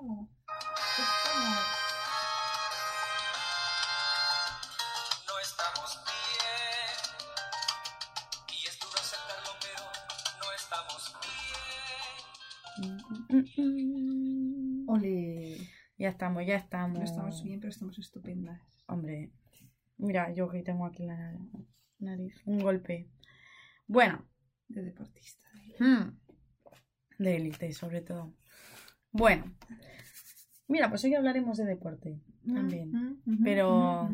No estamos bien. Y es duro aceptarlo, pero no estamos bien. Ole. Ya estamos, ya estamos. No estamos bien, pero estamos estupendas. Hombre, mira, yo que tengo aquí la nariz, un golpe. Bueno, De deportista. hmm, de élite sobre todo. Bueno, mira, pues hoy hablaremos de deporte también, pero,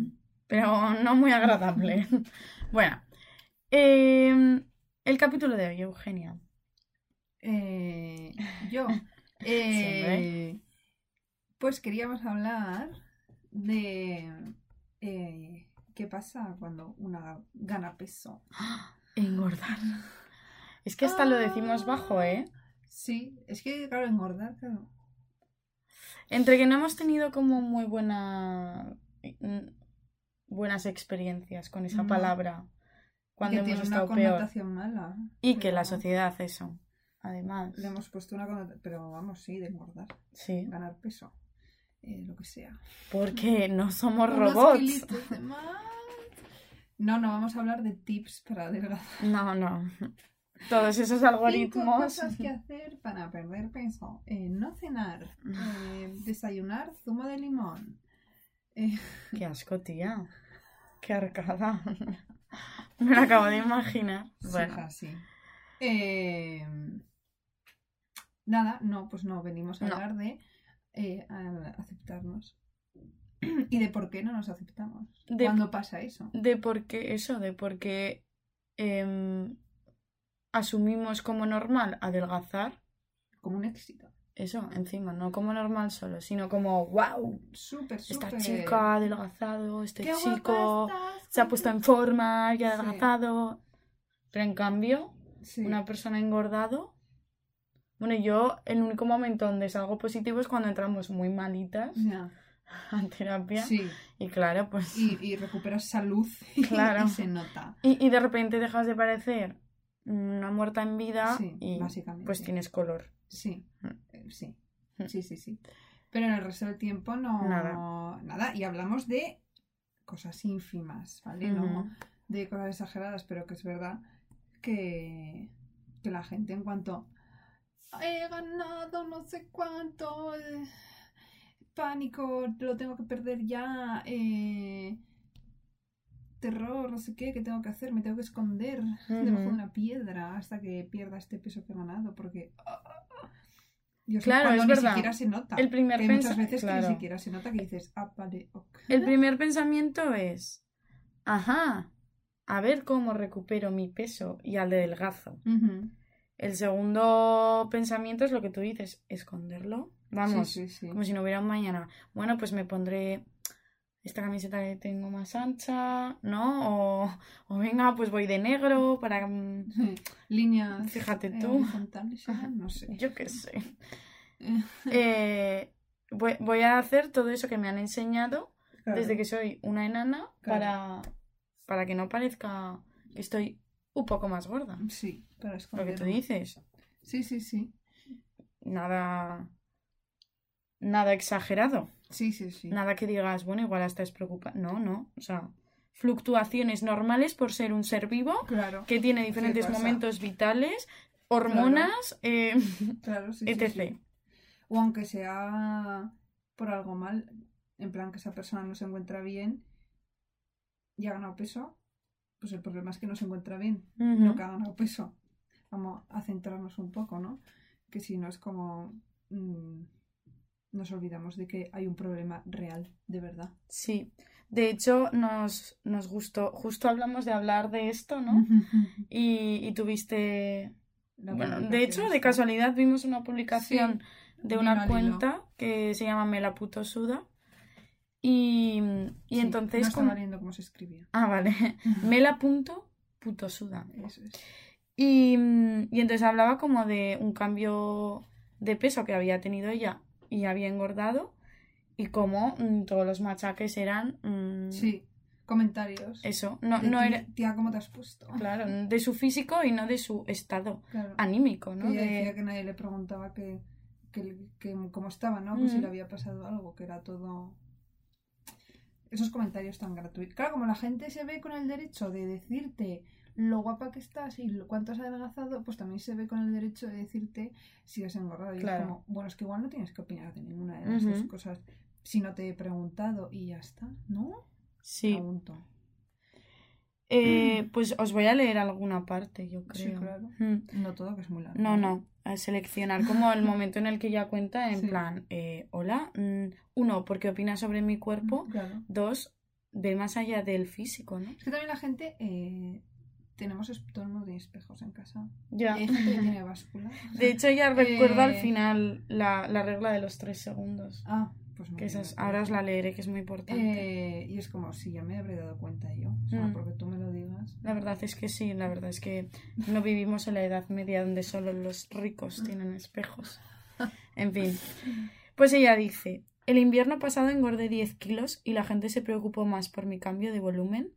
pero no muy agradable. bueno, eh, el capítulo de hoy, Eugenia. Eh, yo. eh, pues queríamos hablar de eh, qué pasa cuando una gana peso. Engordar. Es que hasta lo decimos bajo, ¿eh? Sí, es que, claro, engordar, claro. Entre que no hemos tenido como muy buena mm, buenas experiencias con esa Mm. palabra cuando que hemos tiene una estado peor. connotación mala. Y que la sociedad eso. Además. Le hemos puesto una connotación, pero vamos, sí, de engordar, Sí. ganar peso, eh, lo que sea. Porque no somos robots. No, no, vamos a hablar de tips para adelgazar. No, no. Todos esos Cinco algoritmos. cosas que hacer para perder peso. Eh, no cenar. eh, desayunar zumo de limón. Eh, Qué asco, tía. Qué arcada. Me lo acabo de imaginar. Bueno, sí. Nada, no, pues no, venimos a No. hablar de a- aceptarnos. y de por qué no nos aceptamos. De- ¿Cuándo pasa eso? de por qué eso, de por qué em, asumimos como normal adelgazar. Como un éxito. Eso, encima, no como normal solo, sino como, wow, Súper, esta súper. chica ha adelgazado, este ¡Qué chico estás! se ha puesto en forma y ha Sí. adelgazado. Pero en cambio, Sí. una persona engordado. Bueno, yo el único momento donde salgo positivo es cuando entramos muy malitas Ya. a terapia. Sí. Y claro, pues. Y, y recuperas salud y, Claro. y se nota. Y, y de repente dejas de parecer una muerta en vida Sí, y básicamente. pues tienes color. Sí, Mm. eh, sí, Mm. sí, sí, sí. Pero en el resto del tiempo no... Nada. Nada, y hablamos de cosas ínfimas, ¿vale? No de cosas exageradas, pero que es verdad que, que la gente en cuanto... He ganado no sé cuánto, eh, pánico, lo tengo que perder ya, eh, terror, no sé qué, ¿qué tengo que hacer? Me tengo que esconder debajo de una piedra hasta que pierda este peso que he ganado, porque... ah, ah, ah. Claro, cuando es ni verdad. siquiera se nota. El primer Que hay muchas veces que ni siquiera se nota que dices, ah, vale, ok. El primer pensamiento es, ajá, a ver cómo recupero mi peso y adelgazo. Ujú. El segundo pensamiento es lo que tú dices, esconderlo. Vamos, Sí, sí, sí. como si no hubiera un mañana. Bueno, pues me pondré esta camiseta que tengo más ancha, ¿no? O, o venga, pues voy de negro para... mm, Líneas Fíjate eh, tú. no sé. Yo qué sé. Eh, Eh, voy, voy a hacer todo eso que me han enseñado claro. desde que soy una enana Claro. para, para que no parezca que estoy un poco más gorda. Sí, para Lo que esconderlo. tú dices. Sí, sí, sí. Nada... Nada exagerado. Sí, sí, sí. Nada que digas, bueno, igual hasta es preocupante. No, no. O sea, fluctuaciones normales por ser un ser vivo Claro, que tiene diferentes momentos vitales, hormonas, eh, claro, sí, sí, etc. sí. O aunque sea por algo mal, en plan que esa persona no se encuentra bien y ha ganado peso, pues el problema es que no se encuentra bien, no que ha ganado peso. Vamos a centrarnos un poco, ¿no? Que si no es como... mm, nos olvidamos de que hay un problema real, de verdad. Sí. De hecho, nos, nos gustó, justo hablamos de hablar de esto, ¿no? Y, y tuviste... La Bueno, de hecho, de casualidad vimos una publicación de una cuenta que se llama Me la puto suda. Y, y Sí, entonces... No como- estaba viendo cómo se escribía. Ah, vale. Mela punto puto suda. Eso es. Y, y entonces hablaba como de un cambio de peso que había tenido ella y había engordado y cómo mm, todos los machaques eran mm, Sí, comentarios. eso, no, De no era Tía, ¿cómo te has puesto? claro, de su físico y no de su estado Claro. anímico, ¿no? De- decía que nadie le preguntaba que, que, que cómo estaba, ¿no? Que si Mm. le había pasado algo, que era todo... Esos comentarios tan gratuitos. Claro, como la gente se ve con el derecho de decirte lo guapa que estás y cuánto has adelgazado, pues también se ve con el derecho de decirte si has engordado. Y Claro. es como, bueno, es que igual no tienes que opinar de ninguna de las dos cosas si no te he preguntado y ya está, ¿no? Sí. Pregunto. Eh, pues os voy a leer alguna parte, yo Sí, creo. claro. Mm. No todo, que es muy largo. No, no. A seleccionar como el momento en el que ella cuenta, en Sí. plan, eh, hola. mm, uno, porque opina sobre mi cuerpo. Claro. Dos, ve más allá del físico, ¿no? Es que también la gente, eh, tenemos, mundo tiene espejos en casa. Ya. Y hay gente que tiene báscula. De hecho, ella recuerda al Eh, final la, la regla de los tres segundos. Ah, pues muy Que esa bien, es- ahora os la leeré, que es muy importante. Eh, y es como, si ya me habré dado cuenta yo. O sea, Mm. porque tú. La verdad es que sí, la verdad es que no vivimos en la Edad Media donde solo los ricos tienen espejos. En fin. Pues ella dice, el invierno pasado engordé 10 kilos y la gente se preocupó más por mi cambio de volumen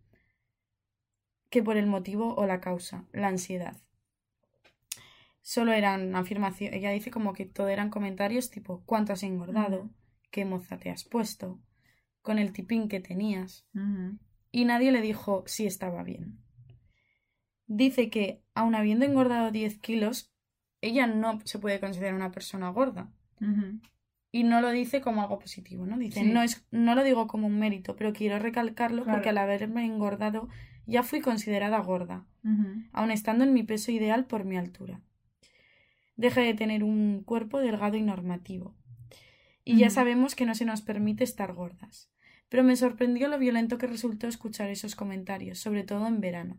que por el motivo o la causa, la ansiedad. Solo eran afirmaciones, ella dice como que todo eran comentarios tipo, ¿cuánto has engordado? ¿Qué moza te has puesto? Con el tipín que tenías y nadie le dijo si estaba bien. Dice que, aun habiendo engordado 10 kilos, ella no se puede considerar una persona gorda. Y no lo dice como algo positivo, ¿no? Dice, Sí. no, es, no lo digo como un mérito, pero quiero recalcarlo Claro. porque al haberme engordado ya fui considerada gorda, aun estando en mi peso ideal por mi altura. Deja de tener un cuerpo delgado y normativo. Y ya sabemos que no se nos permite estar gordas. Pero me sorprendió lo violento que resultó escuchar esos comentarios, sobre todo en verano.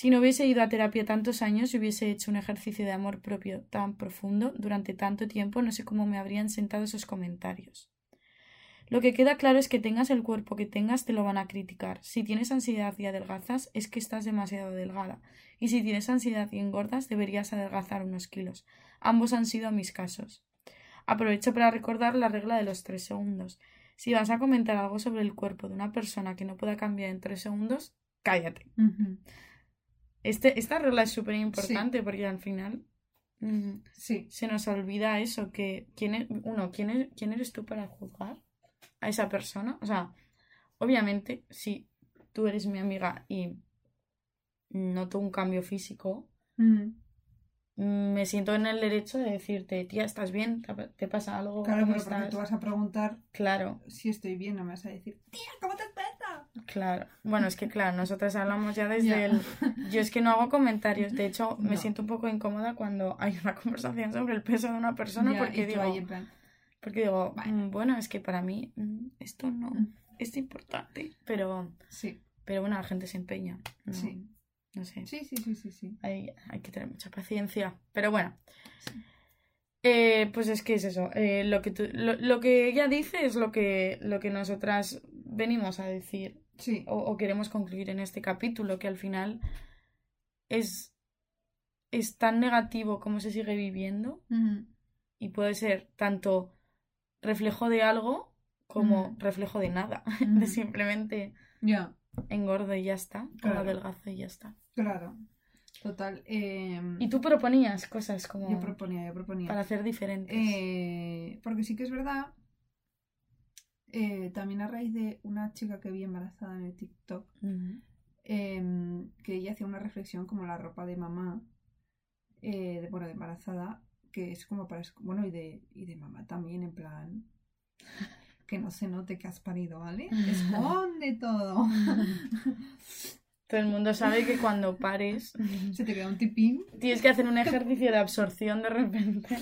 Si no hubiese ido a terapia tantos años y hubiese hecho un ejercicio de amor propio tan profundo durante tanto tiempo, no sé cómo me habrían sentado esos comentarios. Lo que queda claro es que tengas el cuerpo que tengas, te lo van a criticar. Si tienes ansiedad y adelgazas, es que estás demasiado delgada. Y si tienes ansiedad y engordas, deberías adelgazar unos kilos. Ambos han sido mis casos. Aprovecho para recordar la regla de los tres segundos. Si vas a comentar algo sobre el cuerpo de una persona que no pueda cambiar en tres segundos, cállate. Este, esta regla es súper importante porque al final mm, Sí. se nos olvida eso, que quién es, uno, ¿quién, es- quién eres tú para juzgar a esa persona? O sea, obviamente, si tú eres mi amiga y noto un cambio físico, mm, me siento en el derecho de decirte, tía, ¿estás bien? ¿Te, pasa algo? Claro, ¿Cómo pero porque estás?". tú vas a preguntar Claro, si estoy bien, no me vas a decir, tía, ¿cómo te? Claro. Bueno, es que claro, nosotras hablamos ya desde el... Yo es que no hago comentarios, de hecho me No. siento un poco incómoda cuando hay una conversación sobre el peso de una persona porque digo... ahí plan, Porque digo, Bueno. "Mm, bueno, es que para mí mm, esto no Mm. es importante. Pero, Sí, pero bueno, la gente se empeña. No, Sí. no sé. sí, sí, sí, sí, sí. Hay, hay que tener mucha paciencia. Pero bueno. Sí. Eh, pues es que es eso. eh, lo, que tú- lo, lo que ella dice es lo que, lo que nosotras venimos a decir Sí, o, o queremos concluir en este capítulo, que al final es, es tan negativo como se sigue viviendo y puede ser tanto reflejo de algo como reflejo de nada, de simplemente ya, engordo y ya está, o Claro. adelgazo y ya está. claro. Total. em, Y tú proponías cosas como Yo proponía, yo proponía. para hacer diferentes. Eh, porque sí que es verdad, eh, también a raíz de una chica que vi embarazada en el TikTok, em, que ella hacía una reflexión como la ropa de mamá, eh, de, bueno, de embarazada, que es como para, bueno, y de, y de mamá también, en plan, que no se note que has parido, ¿vale? Esconde todo. Todo el mundo sabe que cuando pares se te queda un tipín tienes que hacer un ejercicio de absorción de repente.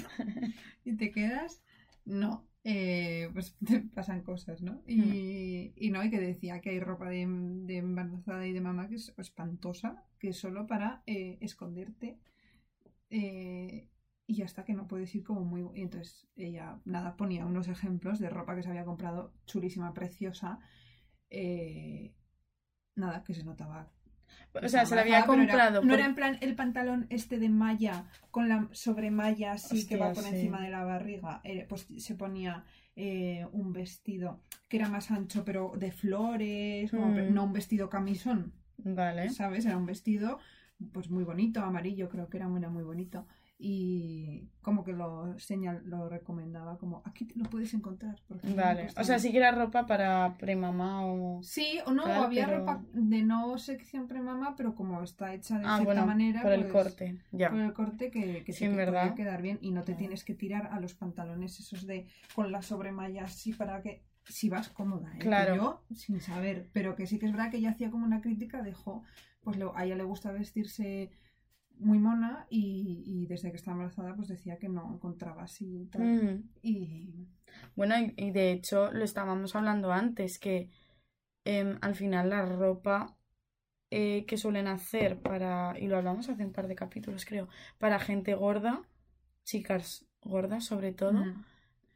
y te quedas, no, eh, pues te pasan cosas, ¿no? Y, y no, y que decía que hay ropa de, de embarazada y de mamá que es espantosa, que es solo para eh, esconderte. eh, y ya está, que no puedes ir como muy... Y entonces ella, nada, ponía unos ejemplos de ropa que se había comprado chulísima, preciosa. nada, que se notaba O sea, se la había era- comprado. no por- era en plan el pantalón este de malla con la sobremalla así que va Hostia, por sí. encima de la barriga. eh, pues se ponía eh, un vestido que era más ancho, pero de flores, como- Mm. no un vestido camisón, Vale. ¿sabes? Era un vestido pues muy bonito, amarillo, creo que era muy, era muy bonito. Y como que lo señal, lo recomendaba como aquí te lo puedes encontrar. porque Vale. O sea, nada". sí que era ropa para premamá o... Sí, o no, Claro, había pero- ropa de no sección premama, pero como está hecha de Ah, cierta bueno, manera, por el pues, corte. Ya. por el corte que, que Sí, sí en que verdad. quedar bien y no te Claro. tienes que tirar a los pantalones esos de con la sobremalla así para que si vas cómoda, ¿eh? Que Claro. yo sin saber, pero que sí que es verdad que ella hacía como una crítica de jo, pues lo- a ella le gusta vestirse muy mona y, y desde que está embarazada pues decía que no encontraba así y tal. Mm. Y Bueno, y, y de hecho lo estábamos hablando antes, que em, al final la ropa eh, que suelen hacer para, y lo hablamos hace un par de capítulos creo, para gente gorda, chicas gordas sobre todo, mm,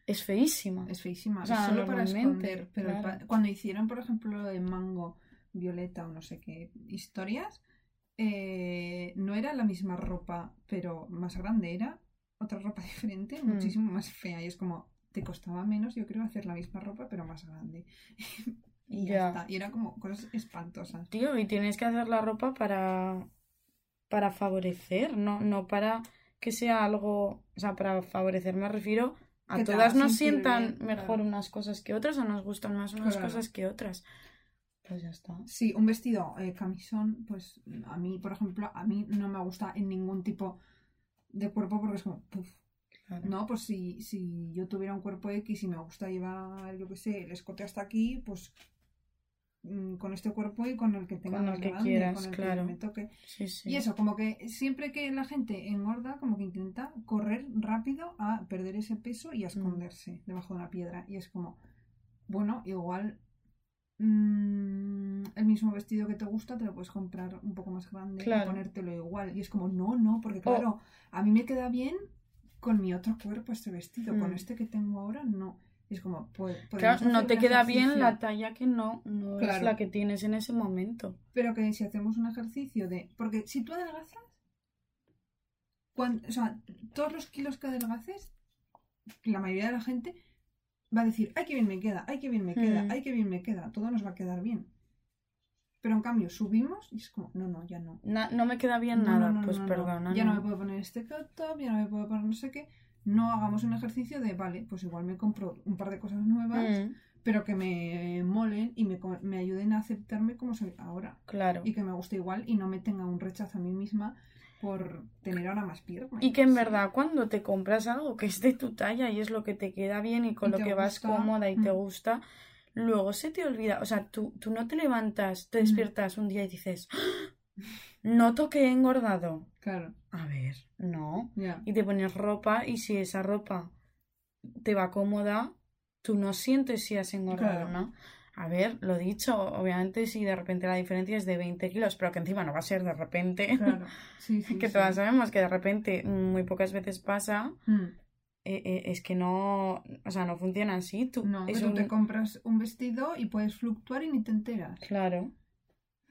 es feísima. es feísima, O sea, solo para esconder, pero el claro. pa- cuando hicieron por ejemplo lo de mango, violeta o no sé qué historias, eh, no era la misma ropa, pero más grande, era otra ropa diferente, Mm. muchísimo más fea. Y es como, te costaba menos, yo creo, hacer la misma ropa, pero más grande. y ya, Ya. está. Y era como cosas espantosas. Tío, y tienes que hacer la ropa para, para favorecer, no, no para que sea algo, o sea, para favorecer me refiero a Que todas nos sientan bien, mejor claro. unas cosas que otras o nos gustan más unas Claro. cosas que otras. Pues ya está. Sí, un vestido eh, camisón, pues a mí, por ejemplo, a mí no me gusta en ningún tipo de cuerpo porque es como, puf, Claro. No, pues si, si yo tuviera un cuerpo X y me gusta llevar, yo qué sé, el escote hasta aquí, pues mm, con este cuerpo y con el que tenga Con el que grande, quieras, con el claro. que me toque. Sí, sí. Y eso, como que siempre que la gente engorda, como que intenta correr rápido a perder ese peso y a Mm. esconderse debajo de una piedra. Y es como, bueno, igual mm, el mismo vestido que te gusta te lo puedes comprar un poco más grande Claro. y ponértelo igual. Y es como, no, no, porque claro, a mí me queda bien con mi otro cuerpo este vestido, con Mm. este que tengo ahora no. Es como, pues, Claro, no te queda bien la talla que no, no es la que tienes en ese momento. Pero que si hacemos un ejercicio de. Porque si tú adelgazas. cuan- o sea, todos los kilos que adelgaces, la mayoría de la gente va a decir: ¡Ay, qué bien me queda! ¡Ay, qué bien me queda! Mm. ¡Ay, qué bien me queda! Todo nos va a quedar bien. Pero en cambio, subimos y es como: No, no, ya no. Na- no me queda bien No, nada, no, no, pues no, no. perdona. Ya no no. me puedo poner este cut top, ya no me puedo poner no sé qué. No hagamos un ejercicio de, vale, pues igual me compro un par de cosas nuevas, Mm, pero que me molen y me, me ayuden a aceptarme como soy ahora claro. y que me guste igual y no me tenga un rechazo a mí misma por tener ahora más piernas. Y que en verdad cuando te compras algo que es de tu talla y es lo que te queda bien y con Y lo que vas cómoda y te mm. gusta, luego se te olvida. O sea, tú, tú no te levantas, te Mm. despiertas un día y dices, "¡Ah! noto que he engordado. Claro, A ver, no. Y te pones ropa y si esa ropa te va cómoda, tú no sientes si has engordado, Claro. ¿no? A ver, lo dicho, obviamente si de repente la diferencia es de 20 kilos, pero que encima no va a ser de repente, Claro, sí, sí. que sí. todas sabemos que de repente muy pocas veces pasa, Mm. eh, eh, es que no, o sea, no funciona así. Tú, No, que es tú te compras un vestido y puedes fluctuar y ni te enteras. Claro.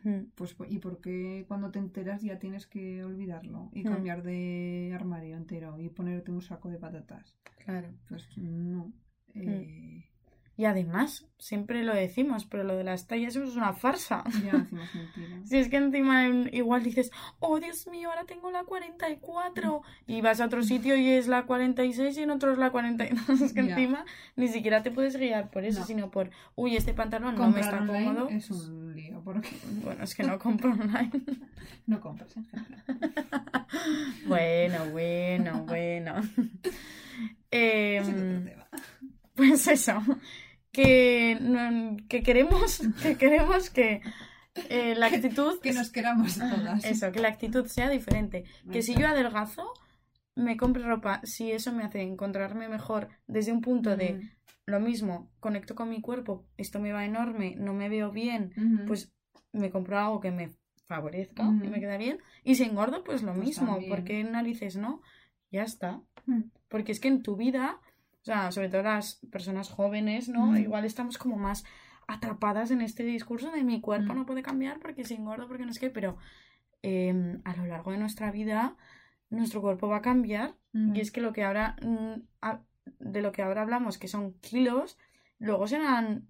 Mm, Pues, ¿y por qué cuando te enteras ya tienes que olvidarlo y Mm. cambiar de armario entero y ponerte un saco de patatas? Claro. Pues no. Eh, Y además, siempre lo decimos, pero lo de las tallas es una farsa. Ya decimos mentiras. Si es que encima en- igual dices, oh Dios mío, ahora tengo la 44 y vas a otro sitio y es la 46 y en otro es la 42. Es que Ya. encima ni siquiera te puedes guiar por eso, No. sino por, uy, este pantalón no me está cómodo. es un lío porque Bueno, es que no compro online. no compras en general. bueno, bueno, bueno. Tema. pues eso, que, que queremos que queremos que eh, la actitud Que nos queramos todas. Eso, que la actitud sea diferente. Que si yo adelgazo, me compre ropa, si eso me hace encontrarme mejor desde un punto de lo mismo, conecto con mi cuerpo, esto me va enorme, no me veo bien, pues me compro algo que me favorezca y me queda bien. Y si engordo, pues lo Pues mismo, porque narices no, ya está. Porque es que en tu vida, o sea, sobre todo las personas jóvenes, ¿no? Mm. Igual estamos como más atrapadas en este discurso de mi cuerpo Mm. no puede cambiar porque si engordo, porque no es que, pero eh, a lo largo de nuestra vida nuestro cuerpo va a cambiar y es que lo que ahora mm, de lo que ahora hablamos que son kilos, luego serán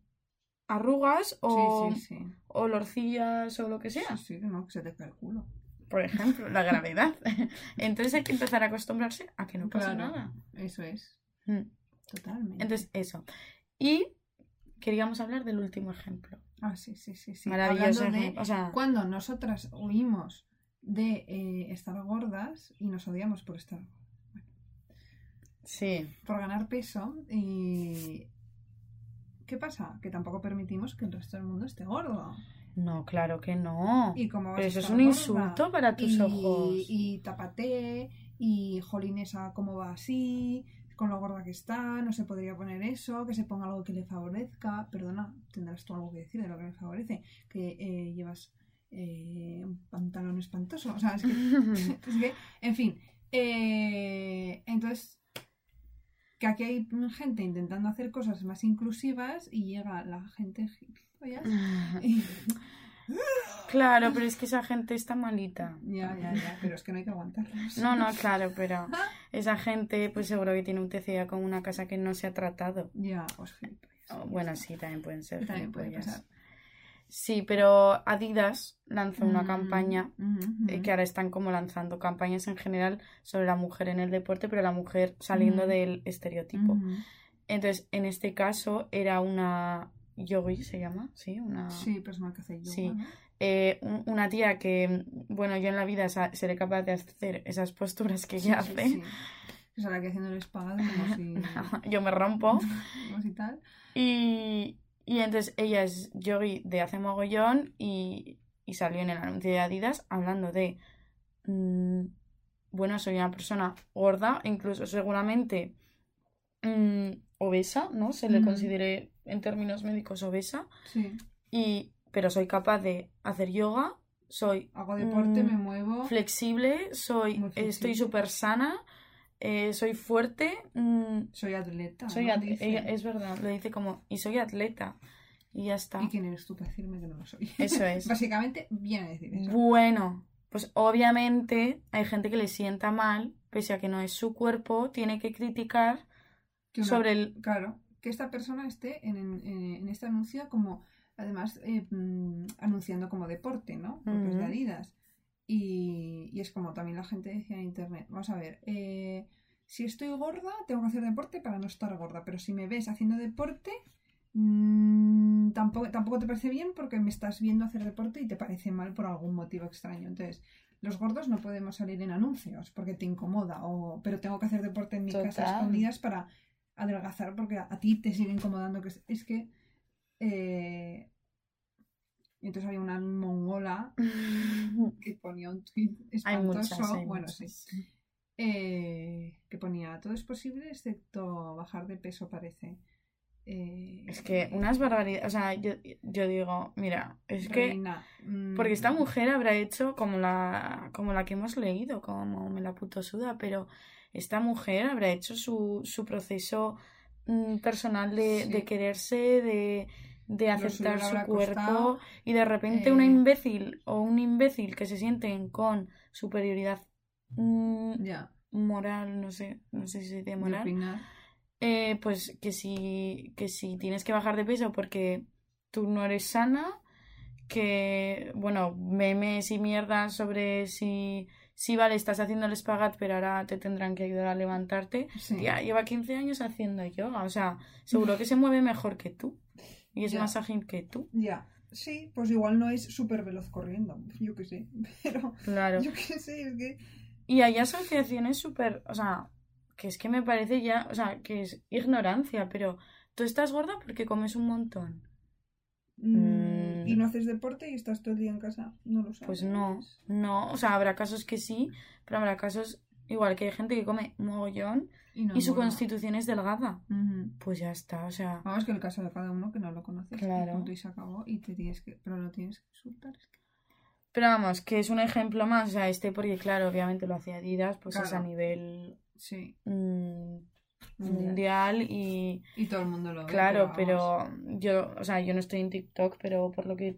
arrugas o, Sí, sí, sí. o lorcillas o lo que sea. Sí, no, que se te cae el culo. por ejemplo, la gravedad. Entonces hay que empezar a acostumbrarse a que no pasa Claro. nada. Eso es. Mm. Totalmente. Entonces, eso. Y queríamos hablar del último ejemplo. ah, sí, sí, sí. sí. Maravilloso de. O sea, cuando nosotras huimos de eh, estar gordas y nos odiamos por estar sí. por ganar peso y ¿qué pasa? Que tampoco permitimos que el resto del mundo esté gordo. No, claro que no. Y Pero eso es un gorda? insulto para tus y, ojos. Y tapate, y jolinesa, ¿cómo va así? Con lo gorda que está, no se podría poner eso, que se ponga algo que le favorezca. Perdona, tendrás tú algo que decir de lo que le favorece. Que eh, llevas eh, un pantalón espantoso. O sea, es que, es que, en fin. eh, entonces, que aquí hay gente intentando hacer cosas más inclusivas y llega la gente gilipollas y- Claro, pero es que esa gente está malita. Ya, ya, ya, pero es que no hay que aguantarlos. No, no, claro, pero esa gente pues seguro que tiene un TCA con una casa que no se ha tratado. Ya, pues. Oh, bueno, sí, también pueden ser También puede pasar. Sí, pero Adidas lanzó una Mm, campaña mm, eh, mm. que ahora están como lanzando campañas en general sobre la mujer en el deporte, pero la mujer saliendo del estereotipo. Entonces, en este caso era una yogi, se llama, sí, una Sí, persona que hace yoga, Sí. ¿no? eh, un- una tía que, bueno, yo en la vida seré capaz de hacer esas posturas que ella sí, hace. sí. Que sale aquí haciendo el como si... yo me rompo. como si tal. Y, y entonces ella es yogi de hace mogollón y, y salió en el anuncio de Adidas hablando de, mm, bueno, soy una persona gorda, incluso seguramente mm, obesa, ¿no? Se le considere en términos médicos obesa, Sí. y, pero soy capaz de hacer yoga, soy Hago deporte, Mm, me muevo. flexible, soy, estoy súper sana, eh, soy fuerte, mm, Soy atleta. soy ¿no? at- Dice. ella- es verdad, lo dice como, y soy atleta, y ya está. ¿Y quién eres tú para decirme que no lo soy? Eso es. Básicamente viene a decir eso. Bueno, pues obviamente hay gente que le sienta mal, pese a que no es su cuerpo, tiene que criticar sobre el... Claro, que esta persona esté en, en- en este anuncio como, además, eh, mm, anunciando como deporte, ¿no? Porque es de. Adidas. Y, y es como también la gente decía en internet, vamos a ver, eh, si estoy gorda, tengo que hacer deporte para no estar gorda, pero si me ves haciendo deporte, mm, tampoco, tampoco te parece bien porque me estás viendo hacer deporte y te parece mal por algún motivo extraño. Entonces, los gordos no podemos salir en anuncios porque te incomoda, o, pero tengo que hacer deporte en mi casa escondidas para adelgazar porque a, a ti te sigue incomodando que es, es que eh, y entonces había una mongola que ponía un tweet Hay espantoso muchas, hay bueno muchas. sí eh, que ponía todo es posible excepto bajar de peso parece Eh, Es que unas barbaridades, o sea, yo, yo digo, mira, es que... mm, Porque esta mujer habrá hecho como la, como la que hemos leído, como me la puto suda, pero esta mujer habrá hecho su, su proceso mm, personal de, Sí. de quererse, de, de aceptar su cuerpo costado, y de repente eh, una imbécil o un imbécil que se sienten con superioridad mm, moral, no sé, no sé si se dice moral, eh, pues que si, que si tienes que bajar de peso porque tú no eres sana, que, bueno, memes y mierdas sobre si, si vale, estás haciendo el espagat, pero ahora te tendrán que ayudar a levantarte. Sí. Tía, lleva 15 años haciendo yoga, o sea, seguro que se mueve mejor que tú y es Ya. más ágil que tú. ya sí pues igual no es súper veloz corriendo yo qué sé pero Claro. yo qué sé es que Y hay asociaciones súper, o sea, que es que me parece ya, o sea, que es ignorancia, pero tú estás gorda porque comes un montón. mm, Mm. y no haces deporte y estás todo el día en casa no lo sabes Pues no, no, o sea, habrá casos que sí, pero habrá casos igual que hay gente que come mogollón y, no y su constitución es delgada. Pues ya está, o sea, Vamos, que el caso de cada uno que no lo conoces. Claro. Y, se acabó y te tienes que. Pero lo tienes que insultar. es que- pero vamos, que es un ejemplo más, o sea, este porque claro, obviamente lo hace Adidas, pues es a nivel Sí. mm, Mundial. y Y todo el mundo lo ve. claro, pero yo, o sea, yo no estoy en TikTok, pero por lo que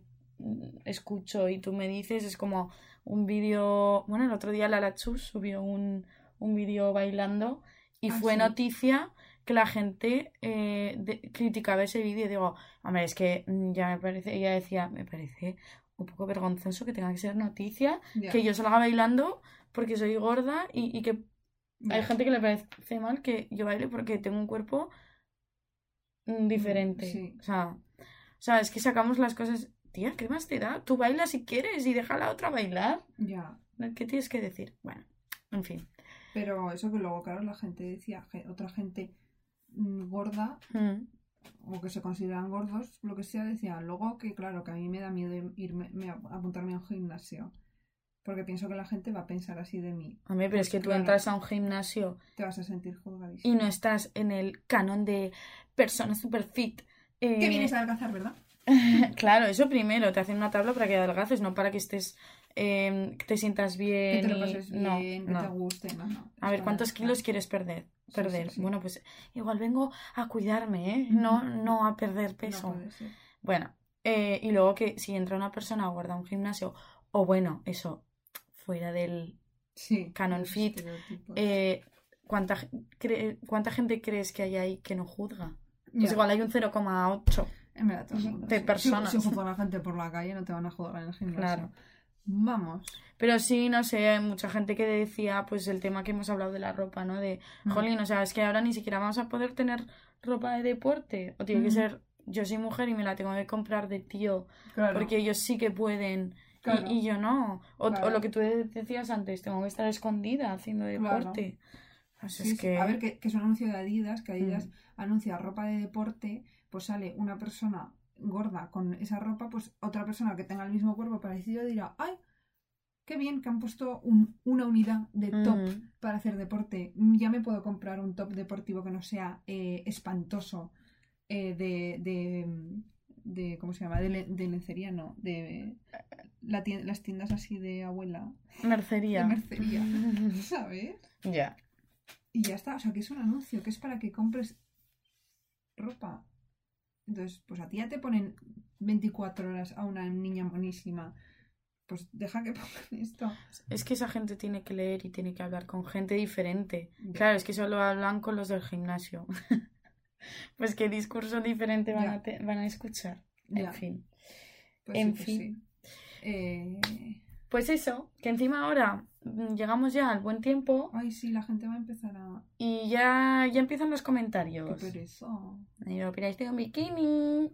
escucho y tú me dices es como un vídeo, bueno, el otro día Lara Chus subió un, un vídeo bailando y Ah, fue sí. noticia que la gente eh, de- criticaba ese vídeo y digo, hombre, es que mm, ya me parece, ella decía, me parece un poco vergonzoso que tenga que ser noticia, que yo salga bailando porque soy gorda y, y que Hay gente que le parece mal que yo baile porque tengo un cuerpo mm, diferente. sí. O sea, o sea, es que sacamos las cosas. Tía, ¿qué más te da? Tú bailas si quieres y deja a la otra bailar. Ya. ¿Qué tienes que decir? Bueno, en fin. Pero eso que luego, claro, la gente decía, otra gente mm, gorda Mm. o que se consideran gordos, lo que sea, decía luego que, claro, que a mí me da miedo ir- irme, me- apuntarme a un gimnasio. Porque pienso que la gente va a pensar así de mí. Hombre, pero es que tú Claro. entras a un gimnasio Te vas a sentir juzgadísimo. y no estás en el canon de persona super fit. eh, Que vienes a adelgazar, ¿verdad? Claro, eso primero, te hacen una tabla para que adelgaces, no para que estés, eh, que te sientas bien. Que te lo y- pases no, bien, que no. te guste. No, no. A ver, ¿cuántos kilos quieres perder? Perder. sí, sí. Bueno, pues igual vengo a cuidarme, ¿eh? No, no a perder peso. puede ser. Bueno, eh, y luego que si entra una persona a guardar un gimnasio, o bueno, eso, fuera del... Sí. Canon fit, eh, ¿cuánta, cre- ¿Cuánta gente crees que hay ahí que no juzga? Pues Ya. igual hay un 0,8. En verdad, todo el mundo, de sí. personas. Si, si juzgan a la gente por la calle, no te van a joder en el gimnasio. Claro. Vamos. Pero sí, no sé, hay mucha gente que decía, pues el tema que hemos hablado de la ropa, ¿no? De, Mm. jolín, o sea, es que ahora ni siquiera vamos a poder tener ropa de deporte. O tiene que ser, yo soy mujer y me la tengo que comprar de tío, Claro. porque ellos sí que pueden. Y- Claro. Y, yo no. O, Claro. o lo que tú decías antes, tengo que estar escondida haciendo Claro. deporte. Pues Sí, es sí. que... A ver, que, que es un anuncio de Adidas, que Adidas Mm. anuncia ropa de deporte, pues sale una persona gorda con esa ropa, pues otra persona que tenga el mismo cuerpo parecido dirá, ¡ay! Qué bien que han puesto un- una unidad de top Mm. para hacer deporte. Ya me puedo comprar un top deportivo que no sea eh, espantoso eh, de, de, de- ¿Cómo se llama? De, le- de lencería, no. De la las tiendas así de abuela. Mercería. De mercería. ¿Sabes? Ya. Y ya está, o sea, que es un anuncio, que es para que compres ropa. Entonces, pues a ti ya te ponen 24 horas a una niña monísima. Pues deja que pongan esto. Es que esa gente tiene que leer y tiene que hablar con gente diferente. Claro, es que solo hablan con los del gimnasio. pues qué discurso diferente van, a, te- van a escuchar. En fin. Pues en sí, pues fin. sí. Eh, Pues eso, que encima ahora mm, llegamos ya al buen tiempo Ay, sí, la gente va a empezar a... y ya, ya empiezan los Qué comentarios. pereza. Y yo, pero estoy en bikini.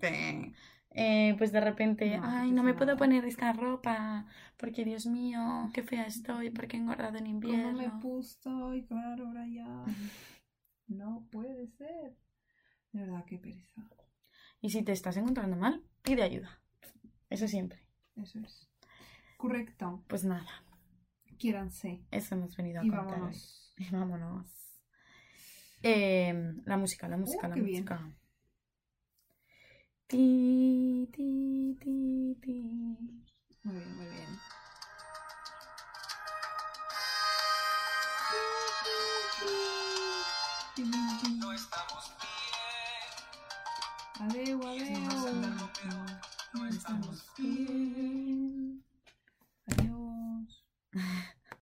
Eh, pues de repente, No, ay, qué no me puedo poner esta ropa porque Dios mío, qué fea estoy, porque he engordado en ¿Cómo invierno. me puso? Y claro, ahora ya... No puede ser. De verdad, qué pereza. Y si te estás encontrando mal, pide ayuda. Eso siempre. Eso es. Correcto. Pues nada, Quiéranse. eso hemos venido a Y contar hoy. vámonos. Y vámonos. Eh, la música, la música, Uh, la qué bien. música. Ti, ti, ti, ti. Muy bien, muy bien. adeu, adeu. No estamos.